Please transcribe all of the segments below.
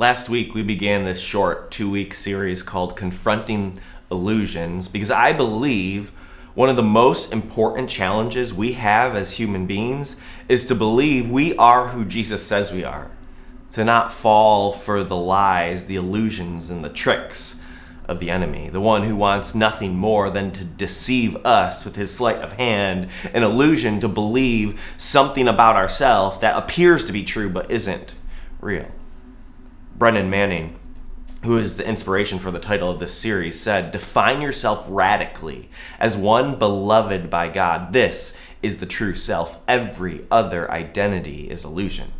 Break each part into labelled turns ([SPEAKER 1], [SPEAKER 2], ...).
[SPEAKER 1] Last week, we began this short two week series called Confronting Illusions because I believe one of the most important challenges we have as human beings is to believe we are who Jesus says we are, to not fall for the lies, the illusions, and the tricks of the enemy, the one who wants nothing more than to deceive us with his sleight of hand, an illusion to believe something about ourselves that appears to be true but isn't real. Brennan Manning, who is the inspiration for the title of this series, said, Define yourself radically as one beloved by God. This is the true self. Every other identity is illusion.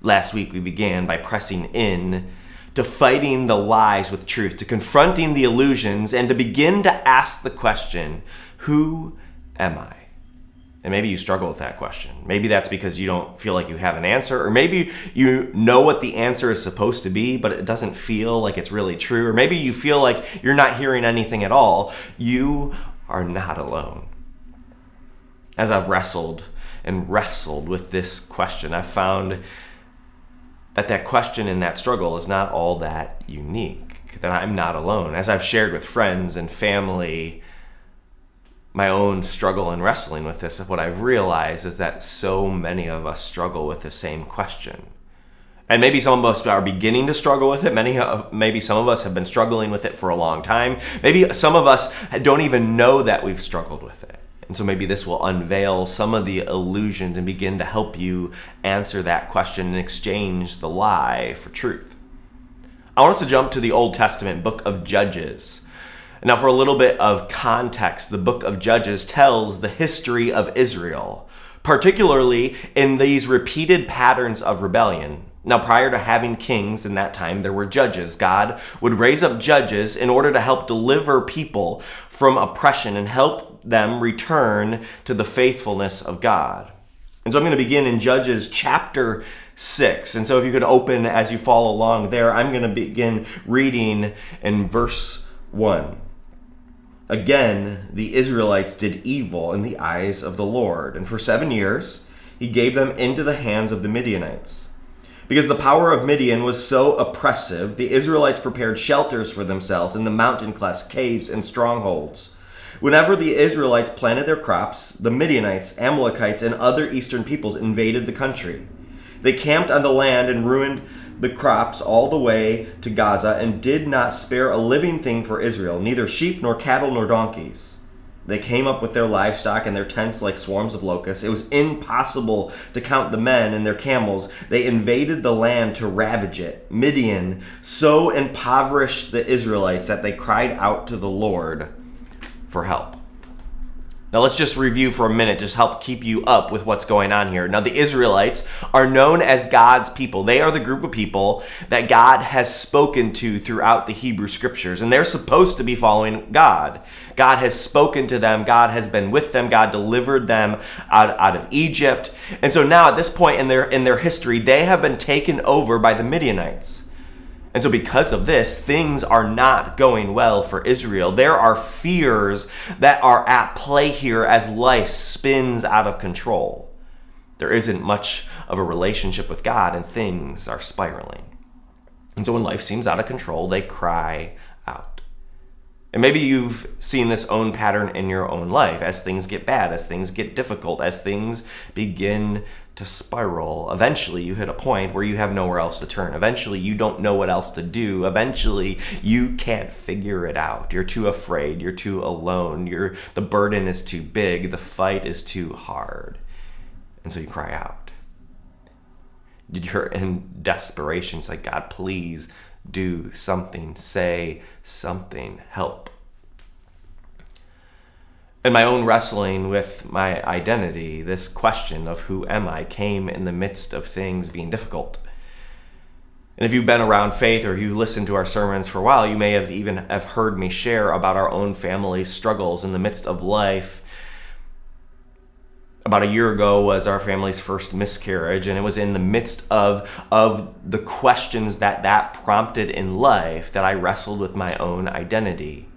[SPEAKER 1] Last week, we began by pressing in to fighting the lies with truth, to confronting the illusions, and to begin to ask the question Who am I? And maybe you struggle with that question. Maybe that's because you don't feel like you have an answer, or maybe you know what the answer is supposed to be, but it doesn't feel like it's really true, or maybe you feel like you're not hearing anything at all. You are not alone. As I've wrestled and wrestled with this question, I've found that that question and that struggle is not all that unique, that I'm not alone. As I've shared with friends and family, my own struggle and wrestling with this, what I've realized is that so many of us struggle with the same question. And maybe some of us are beginning to struggle with it. Many, maybe some of us have been struggling with it for a long time. Maybe some of us don't even know that we've struggled with it. And so maybe this will unveil some of the illusions and begin to help you answer that question and exchange the lie for truth. I want us to jump to the Old Testament book of Judges. Now, for a little bit of context, the book of Judges tells the history of Israel, particularly in these repeated patterns of rebellion. Now, prior to having kings in that time, there were judges. God would raise up judges in order to help deliver people from oppression and help them return to the faithfulness of God. And so I'm going to begin in Judges chapter 6. And so if you could open as you follow along there, I'm going to begin reading in verse 1. Again, the Israelites did evil in the eyes of the Lord, and for seven years he gave them into the hands of the Midianites. Because the power of Midian was so oppressive, the Israelites prepared shelters for themselves in the mountain clefts, caves, and strongholds. Whenever the Israelites planted their crops, the Midianites, Amalekites, and other eastern peoples invaded the country. They camped on the land and ruined the crops all the way to Gaza and did not spare a living thing for Israel, neither sheep nor cattle nor donkeys. They came up with their livestock and their tents like swarms of locusts. It was impossible to count the men and their camels. They invaded the land to ravage it. Midian so impoverished the Israelites that they cried out to the Lord for help. Now, let's just review for a minute, just help keep you up with what's going on here. Now, the Israelites are known as God's people. They are the group of people that God has spoken to throughout the Hebrew scriptures, and they're supposed to be following God. God has spoken to them, God has been with them, God delivered them out, out of Egypt. And so now, at this point in their, in their history, they have been taken over by the Midianites. And so, because of this, things are not going well for Israel. There are fears that are at play here as life spins out of control. There isn't much of a relationship with God, and things are spiraling. And so, when life seems out of control, they cry out. And maybe you've seen this own pattern in your own life as things get bad, as things get difficult, as things begin to spiral. Eventually, you hit a point where you have nowhere else to turn. Eventually, you don't know what else to do. Eventually, you can't figure it out. You're too afraid. You're too alone. You're, the burden is too big. The fight is too hard. And so you cry out. You're in desperation. It's like, God, please do something. Say something. Help in my own wrestling with my identity, this question of who am I came in the midst of things being difficult. And if you've been around faith or you listened to our sermons for a while, you may have even have heard me share about our own family's struggles in the midst of life. About a year ago was our family's first miscarriage, and it was in the midst of, of the questions that that prompted in life that I wrestled with my own identity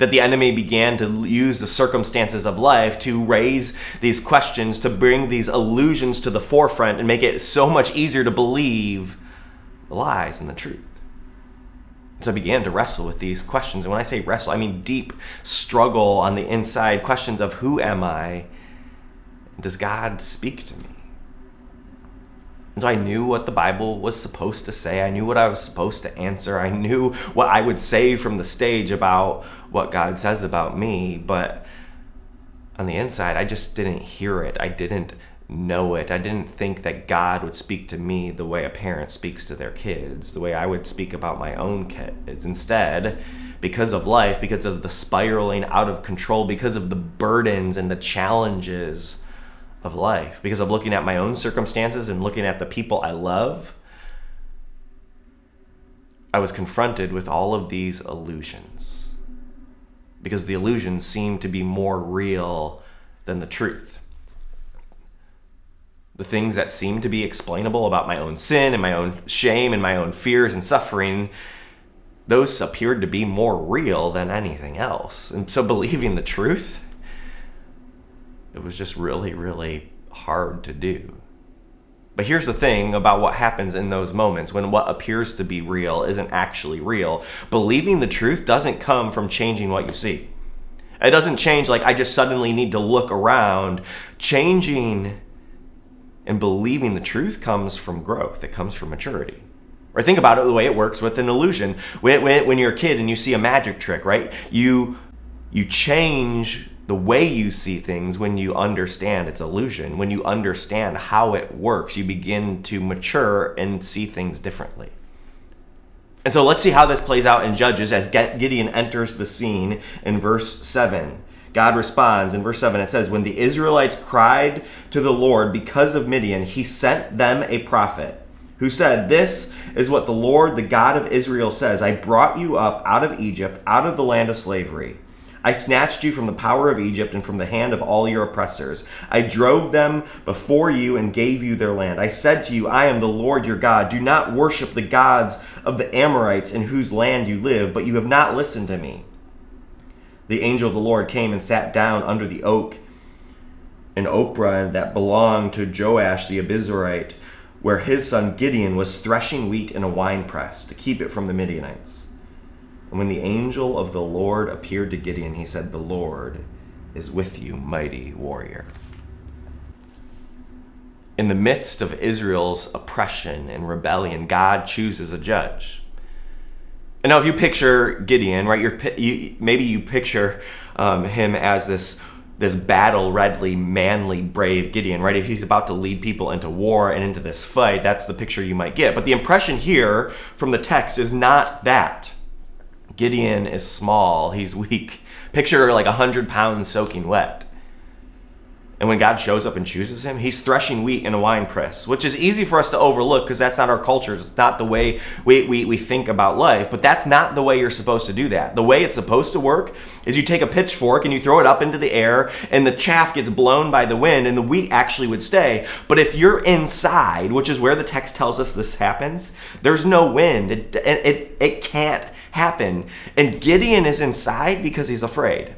[SPEAKER 1] that the enemy began to use the circumstances of life to raise these questions, to bring these illusions to the forefront and make it so much easier to believe the lies and the truth. So I began to wrestle with these questions. And when I say wrestle, I mean deep struggle on the inside questions of who am I? Does God speak to me? And so I knew what the Bible was supposed to say. I knew what I was supposed to answer. I knew what I would say from the stage about what God says about me. But on the inside, I just didn't hear it. I didn't know it. I didn't think that God would speak to me the way a parent speaks to their kids, the way I would speak about my own kids. Instead, because of life, because of the spiraling out of control, because of the burdens and the challenges of life, because of looking at my own circumstances and looking at the people I love, I was confronted with all of these illusions. Because the illusions seemed to be more real than the truth the things that seem to be explainable about my own sin and my own shame and my own fears and suffering, those appeared to be more real than anything else. And so believing the truth, it was just really, really hard to do. But here's the thing about what happens in those moments when what appears to be real isn't actually real. Believing the truth doesn't come from changing what you see. It doesn't change like I just suddenly need to look around. Changing and believing the truth comes from growth, it comes from maturity. Or think about it the way it works with an illusion. When, when, when you're a kid and you see a magic trick, right? You, you change the way you see things when you understand its illusion. When you understand how it works, you begin to mature and see things differently. And so let's see how this plays out in Judges as Gideon enters the scene in verse 7. God responds in verse 7 it says, When the Israelites cried to the Lord because of Midian, he sent them a prophet who said, This is what the Lord, the God of Israel, says I brought you up out of Egypt, out of the land of slavery. I snatched you from the power of Egypt and from the hand of all your oppressors. I drove them before you and gave you their land. I said to you, I am the Lord your God. Do not worship the gods of the Amorites in whose land you live, but you have not listened to me the angel of the Lord came and sat down under the oak in Ophrah that belonged to Joash the Abiezrite, where his son Gideon was threshing wheat in a winepress to keep it from the Midianites. And when the angel of the Lord appeared to Gideon, he said, The Lord is with you, mighty warrior. In the midst of Israel's oppression and rebellion, God chooses a judge. And now, if you picture Gideon, right, you're, you, maybe you picture um, him as this this battle readily, manly, brave Gideon, right? If he's about to lead people into war and into this fight, that's the picture you might get. But the impression here from the text is not that. Gideon is small, he's weak. Picture like a hundred pounds soaking wet. And when God shows up and chooses him, he's threshing wheat in a wine press, which is easy for us to overlook because that's not our culture. It's not the way we, we, we think about life. But that's not the way you're supposed to do that. The way it's supposed to work is you take a pitchfork and you throw it up into the air, and the chaff gets blown by the wind, and the wheat actually would stay. But if you're inside, which is where the text tells us this happens, there's no wind. It, it, it can't happen. And Gideon is inside because he's afraid.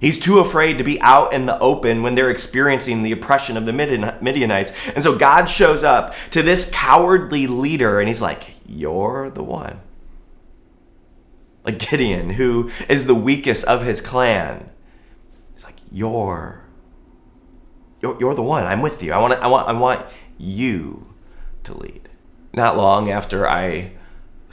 [SPEAKER 1] He's too afraid to be out in the open when they're experiencing the oppression of the Midianites. And so God shows up to this cowardly leader and he's like, You're the one. Like Gideon, who is the weakest of his clan. He's like, You're. You're, you're the one. I'm with you. I want, I, want, I want you to lead. Not long after I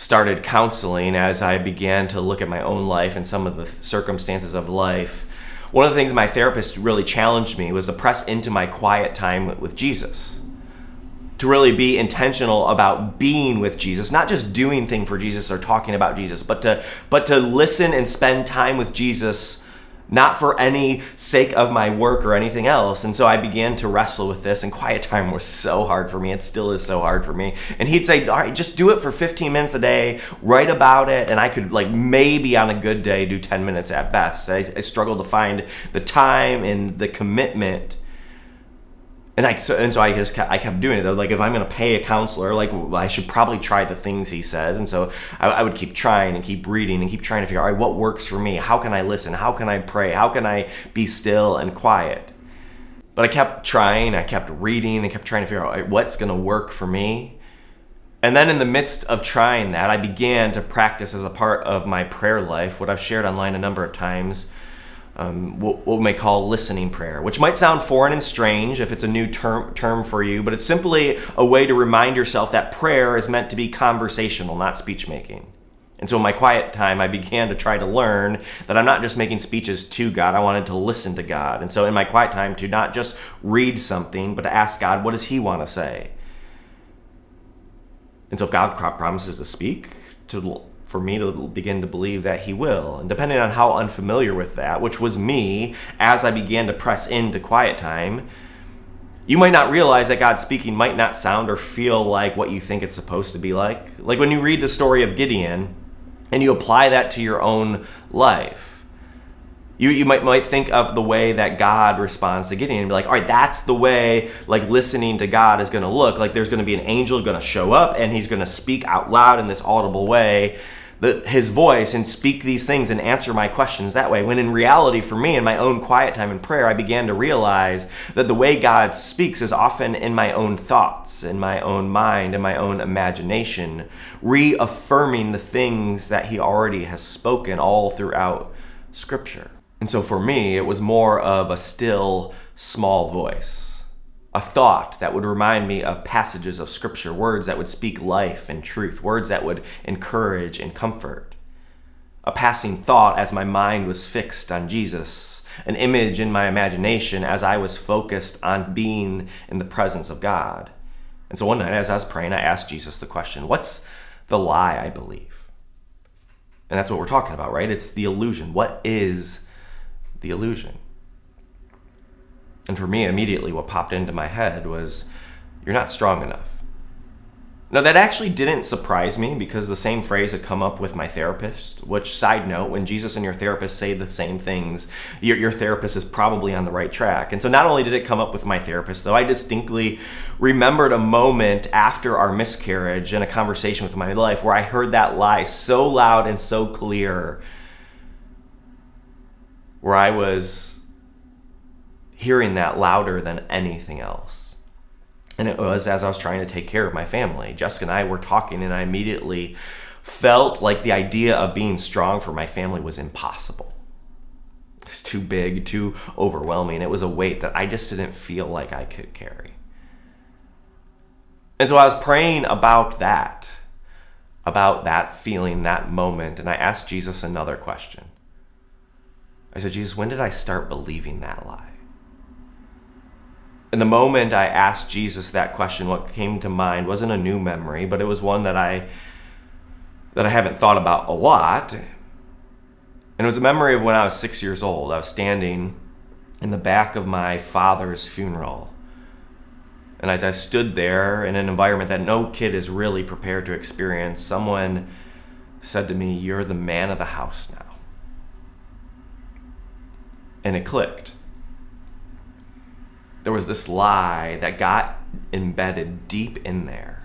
[SPEAKER 1] started counseling, as I began to look at my own life and some of the circumstances of life, one of the things my therapist really challenged me was to press into my quiet time with Jesus. To really be intentional about being with Jesus, not just doing thing for Jesus or talking about Jesus, but to but to listen and spend time with Jesus not for any sake of my work or anything else. And so I began to wrestle with this, and quiet time was so hard for me. It still is so hard for me. And he'd say, All right, just do it for 15 minutes a day, write about it. And I could, like, maybe on a good day, do 10 minutes at best. I, I struggled to find the time and the commitment and I so and so I just kept, I kept doing it. Like if I'm gonna pay a counselor, like I should probably try the things he says. And so I, I, would keep trying and keep reading and keep trying to figure out what works for me. How can I listen? How can I pray? How can I be still and quiet? But I kept trying. I kept reading. I kept trying to figure out what's gonna work for me. And then, in the midst of trying that, I began to practice as a part of my prayer life what I've shared online a number of times um, what, what, we may call listening prayer, which might sound foreign and strange if it's a new term, term for you, but it's simply a way to remind yourself that prayer is meant to be conversational, not speech making. And so in my quiet time, I began to try to learn that I'm not just making speeches to God, I wanted to listen to God. And so in my quiet time, to not just read something, but to ask God, what does He want to say? And so if God promises to speak, to for me to begin to believe that he will. And depending on how unfamiliar with that, which was me as I began to press into quiet time, you might not realize that God speaking might not sound or feel like what you think it's supposed to be like. Like when you read the story of Gideon and you apply that to your own life. You, you might might think of the way that God responds to Gideon and be like, all right, that's the way like listening to God is going to look. Like there's going to be an angel going to show up and he's going to speak out loud in this audible way the, his voice and speak these things and answer my questions that way. When in reality, for me, in my own quiet time in prayer, I began to realize that the way God speaks is often in my own thoughts, in my own mind, in my own imagination, reaffirming the things that he already has spoken all throughout Scripture. And so for me, it was more of a still, small voice a thought that would remind me of passages of Scripture, words that would speak life and truth, words that would encourage and comfort. A passing thought as my mind was fixed on Jesus, an image in my imagination as I was focused on being in the presence of God. And so one night, as I was praying, I asked Jesus the question What's the lie I believe? And that's what we're talking about, right? It's the illusion. What is the illusion? And for me, immediately what popped into my head was, You're not strong enough. Now, that actually didn't surprise me because the same phrase had come up with my therapist. Which, side note, when Jesus and your therapist say the same things, your, your therapist is probably on the right track. And so, not only did it come up with my therapist, though, I distinctly remembered a moment after our miscarriage in a conversation with my life where I heard that lie so loud and so clear, where I was hearing that louder than anything else. And it was as I was trying to take care of my family. Jessica and I were talking, and I immediately felt like the idea of being strong for my family was impossible. It's too big, too overwhelming. It was a weight that I just didn't feel like I could carry. And so I was praying about that, about that feeling, that moment, and I asked Jesus another question. I said, Jesus, when did I start believing that lie? In the moment I asked Jesus that question, what came to mind wasn't a new memory, but it was one that I that I haven't thought about a lot. And it was a memory of when I was six years old. I was standing in the back of my father's funeral. And as I stood there in an environment that no kid is really prepared to experience, someone said to me, You're the man of the house now. And it clicked there was this lie that got embedded deep in there.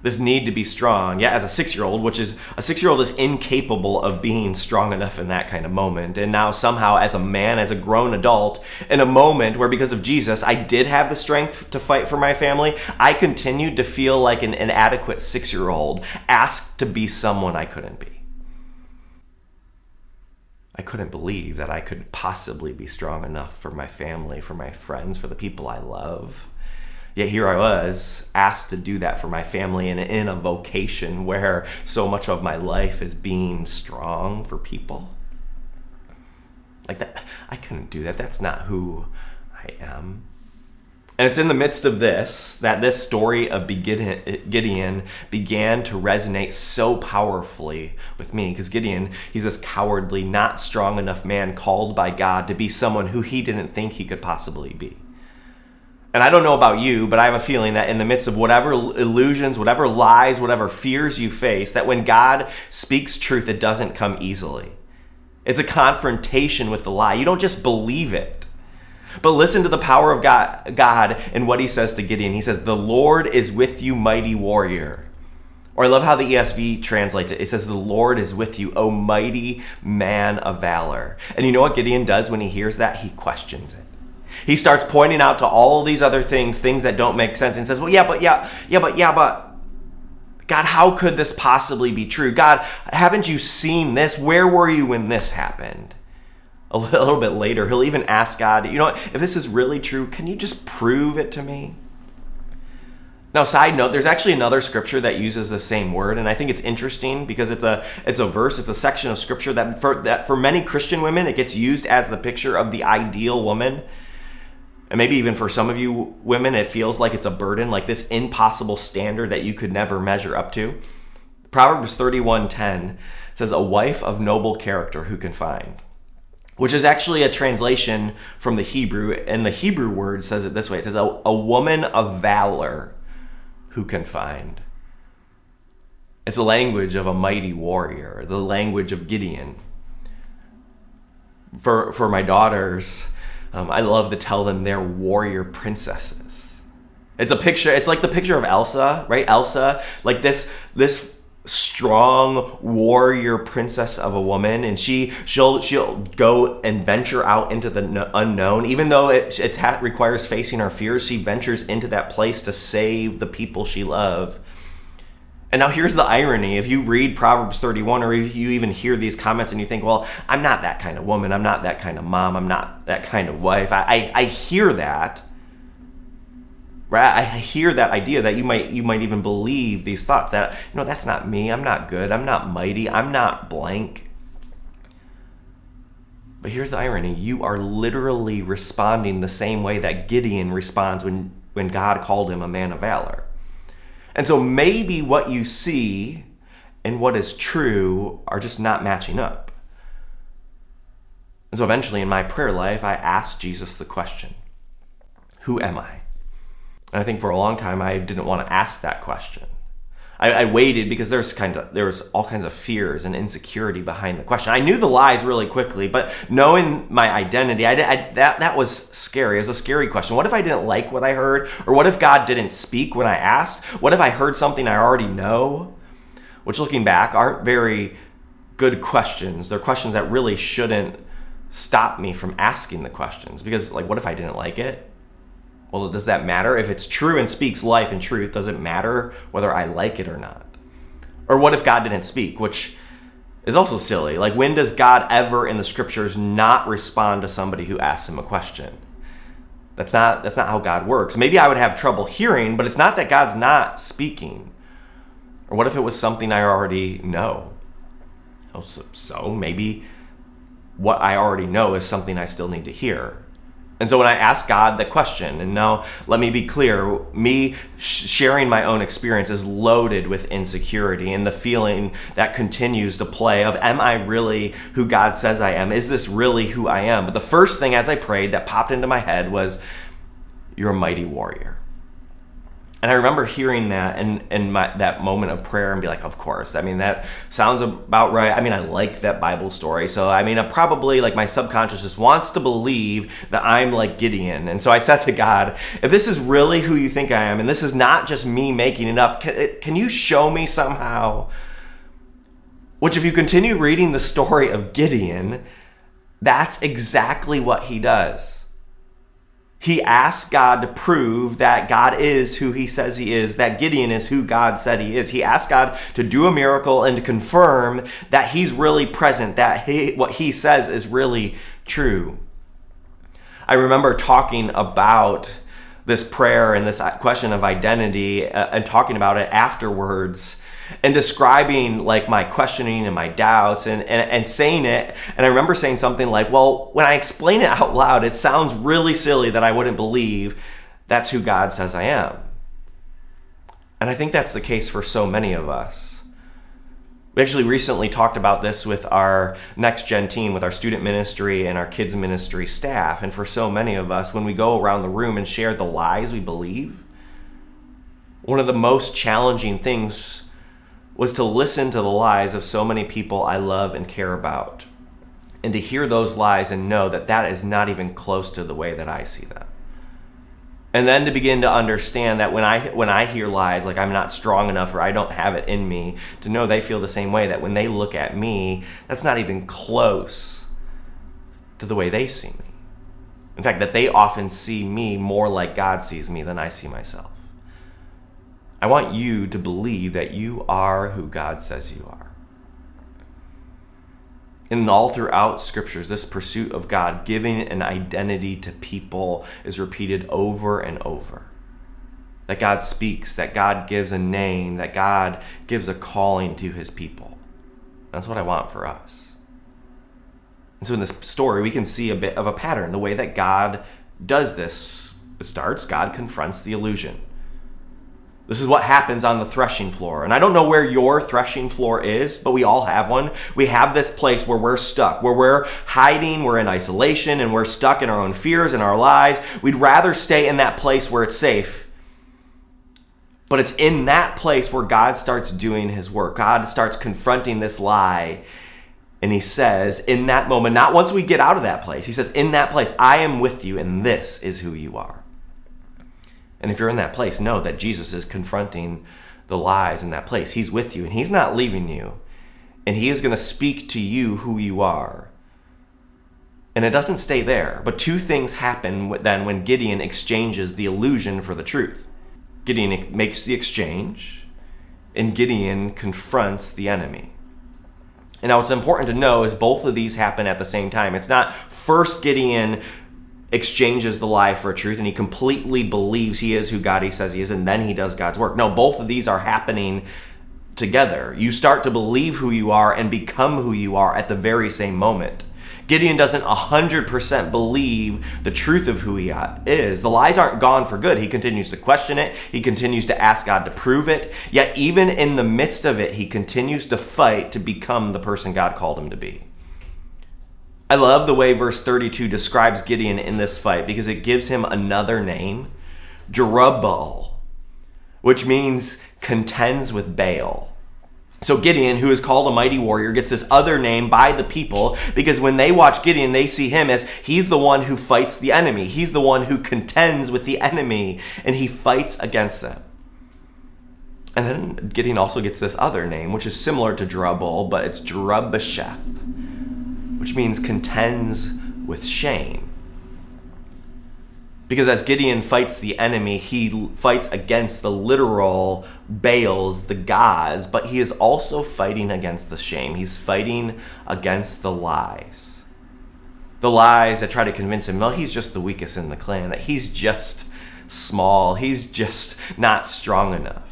[SPEAKER 1] This need to be strong. Yeah, as a six year old, which is a six year old is incapable of being strong enough in that kind of moment. And now, somehow, as a man, as a grown adult, in a moment where because of Jesus, I did have the strength to fight for my family, I continued to feel like an inadequate six year old, asked to be someone I couldn't be. I couldn't believe that I could possibly be strong enough for my family, for my friends, for the people I love. Yet here I was, asked to do that for my family and in a vocation where so much of my life is being strong for people. Like that, I couldn't do that. That's not who I am. And it's in the midst of this that this story of Gideon began to resonate so powerfully with me. Because Gideon, he's this cowardly, not strong enough man called by God to be someone who he didn't think he could possibly be. And I don't know about you, but I have a feeling that in the midst of whatever illusions, whatever lies, whatever fears you face, that when God speaks truth, it doesn't come easily. It's a confrontation with the lie. You don't just believe it. But listen to the power of God, God and what he says to Gideon. He says, The Lord is with you, mighty warrior. Or I love how the ESV translates it. It says, The Lord is with you, O mighty man of valor. And you know what Gideon does when he hears that? He questions it. He starts pointing out to all these other things, things that don't make sense, and says, Well, yeah, but yeah, yeah, but yeah, but. God, how could this possibly be true? God, haven't you seen this? Where were you when this happened? A little bit later, he'll even ask God, you know if this is really true, can you just prove it to me? Now, side note, there's actually another scripture that uses the same word, and I think it's interesting because it's a it's a verse, it's a section of scripture that for that for many Christian women, it gets used as the picture of the ideal woman. And maybe even for some of you women, it feels like it's a burden, like this impossible standard that you could never measure up to. Proverbs 31:10 says, "A wife of noble character who can find." Which is actually a translation from the Hebrew, and the Hebrew word says it this way: it says, "A, a woman of valor." who can find. It's the language of a mighty warrior, the language of Gideon. For, for my daughters, um, I love to tell them they're warrior princesses. It's a picture, it's like the picture of Elsa, right? Elsa, like this, this strong warrior princess of a woman and she she'll she'll go and venture out into the unknown. Even though it, it ha- requires facing our fears she ventures into that place to save the people she loves and now here's the irony. If you read proverbs 31 or if you even hear these comments and you think well i'm not that kind of woman. I'm not that kind of mom. I'm not that kind of wife. I, I, I hear that right i hear that idea that you might you might even believe these thoughts that you know that's not me. I'm not good. I'm not mighty. I'm not blank. But here's the irony. You are literally responding the same way that gideon responds when when god called him a man of valor. And so maybe what you see and what is true are just not matching up. And so eventually in my prayer life i asked jesus the question who am i and I think for a long time I didn't want to ask that question. I, I, waited because there's kind of there was all kinds of fears and insecurity behind the question. I knew the lies really quickly, but knowing my identity, I, I, that that was scary. It was a scary question. What if I didn't like what I heard, or what if God didn't speak when I asked? What if I heard something I already know? Which, looking back, aren't very good questions. They're questions that really shouldn't stop me from asking the questions because, like, what if I didn't like it? Well, does that matter? If it's true and speaks life and truth, does it matter whether I like it or not? Or what if God didn't speak, which is also silly? Like, when does God ever in the scriptures not respond to somebody who asks him a question? That's not that's not how God works. Maybe I would have trouble hearing, but it's not that God's not speaking. Or what if it was something I already know? Oh, so maybe what I already know is something I still need to hear. And so when I ask God the question, and now let me be clear, me sharing my own experience is loaded with insecurity and the feeling that continues to play of, am I really who God says I am? Is this really who I am? But the first thing as I prayed that popped into my head was, you're a mighty warrior. And I remember hearing that in, in my, that moment of prayer and be like, of course. I mean, that sounds about right. I mean, I like that Bible story. So, I mean, I probably, like, my subconscious just wants to believe that I'm like Gideon. And so I said to God, if this is really who you think I am, and this is not just me making it up, can, can you show me somehow? Which, if you continue reading the story of Gideon, that's exactly what he does he asked God to prove that God is who he says he is, that Gideon is who God said he is. He asked God to do a miracle and to confirm that he's really present, that he, what he says is really true. I remember talking about this prayer and this question of identity uh, and talking about it afterwards and describing like my questioning and my doubts and, and, and saying it. And I remember saying something like, well, when I explain it out loud, it sounds really silly that I wouldn't believe that's who God says I am. And I think that's the case for so many of us. We actually recently talked about this with our next gen team, with our student ministry and our kids ministry staff. And for so many of us, when we go around the room and share the lies we believe, one of the most challenging things was to listen to the lies of so many people I love and care about. And to hear those lies and know that that is not even close to the way that I see them. And then to begin to understand that when I when I hear lies like I'm not strong enough or I don't have it in me, to know they feel the same way that when they look at me, that's not even close to the way they see me. In fact, that they often see me more like God sees me than I see myself. I want you to believe that you are who God says you are. And all throughout scriptures, this pursuit of God, giving an identity to people, is repeated over and over. That God speaks, that God gives a name, that God gives a calling to his people. That's what I want for us. And so in this story, we can see a bit of a pattern, the way that God does this. It starts, God confronts the illusion. This is what happens on the threshing floor. And I don't know where your threshing floor is, but we all have one. We have this place where we're stuck, where we're hiding, we're in isolation, and we're stuck in our own fears and our lies. We'd rather stay in that place where it's safe. But it's in that place where God starts doing his work. God starts confronting this lie. And he says, in that moment, not once we get out of that place, he says, in that place, I am with you, and this is who you are. And if you're in that place, know that Jesus is confronting the lies in that place. He's with you and he's not leaving you. And he is going to speak to you who you are. And it doesn't stay there. But two things happen then when Gideon exchanges the illusion for the truth. Gideon makes the exchange, and Gideon confronts the enemy. And now, what's important to know is both of these happen at the same time. It's not first Gideon exchanges the lie for a truth and he completely believes he is who God he says he is and then he does God's work. No, both of these are happening together. You start to believe who you are and become who you are at the very same moment. Gideon doesn't 100% believe the truth of who he is. The lies aren't gone for good. He continues to question it. He continues to ask God to prove it. Yet, even in the midst of it, he continues to fight to become the person God called him to be. I love the way verse 32 describes Gideon in this fight because it gives him another name, Jerubbaal, which means contends with Baal. So Gideon, who is called a mighty warrior, gets this other name by the people because when they watch Gideon, they see him as he's the one who fights the enemy. He's the one who contends with the enemy and he fights against them. And then Gideon also gets this other name, which is similar to Jerubbaal, but it's Jerubbesheth which means contends with shame. Because as Gideon fights the enemy, he fights against the literal Baals, the gods, but he is also fighting against the shame. He's fighting against the lies. The lies that try to convince him, well, he's just the weakest in the clan, that he's just small, he's just not strong enough.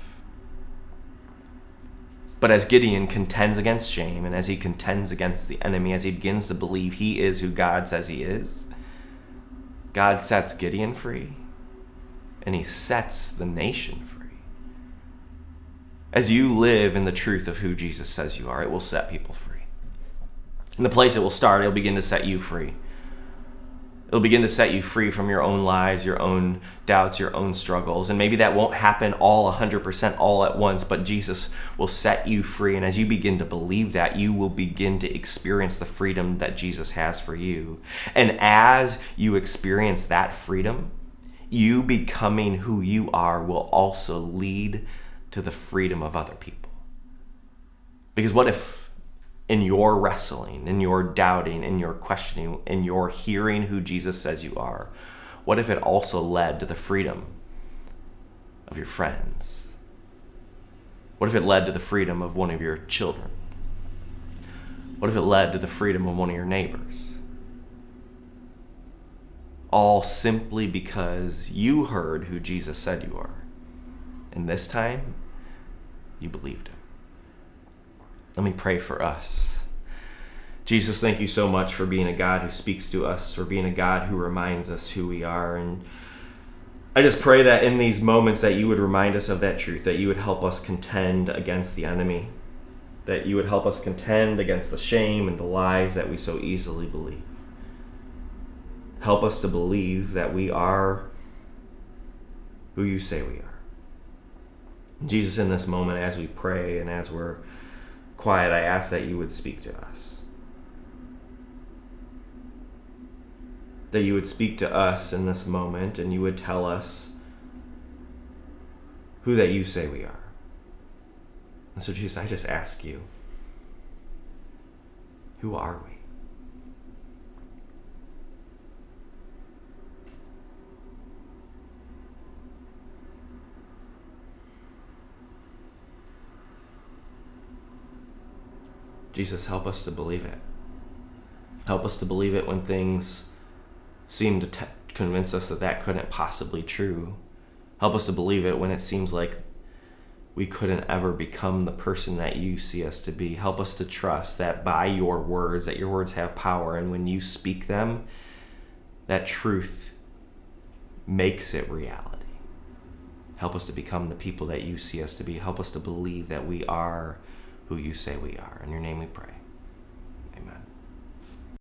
[SPEAKER 1] But as Gideon contends against shame and as he contends against the enemy, as he begins to believe he is who God says he is, God sets Gideon free and he sets the nation free. As you live in the truth of who Jesus says you are, it will set people free. In the place it will start, it'll begin to set you free. It'll begin to set you free from your own lies, your own doubts, your own struggles. And maybe that won't happen all 100% all at once, but Jesus will set you free. And as you begin to believe that, you will begin to experience the freedom that Jesus has for you. And as you experience that freedom, you becoming who you are will also lead to the freedom of other people. Because what if in your wrestling, in your doubting, in your questioning, in your hearing who Jesus says you are? What if it also led to the freedom of your friends? What if it led to the freedom of one of your children? What if it led to the freedom of one of your neighbors? All simply because you heard who Jesus said you are. And this time, you believed him. Let me pray for us. Jesus, thank you so much for being a God who speaks to us, for being a God who reminds us who we are. And I just pray that in these moments that you would remind us of that truth, that you would help us contend against the enemy, that you would help us contend against the shame and the lies that we so easily believe. Help us to believe that we are who you say we are. Jesus, in this moment, as we pray and as we're quiet, I ask that you would speak to us. That you would speak to us in this moment and you would tell us who that you say we are. And so, Jesus, I just ask you, who are we? Jesus, help us to believe it. Help us to believe it when things seem to t- convince us that that couldn't possibly be true. Help us to believe it when it seems like we couldn't ever become the person that you see us to be. Help us to trust that by your words, that your words have power, and when you speak them, that truth makes it reality. Help us to become the people that you see us to be. Help us to believe that we are who you say we are. In your name we pray.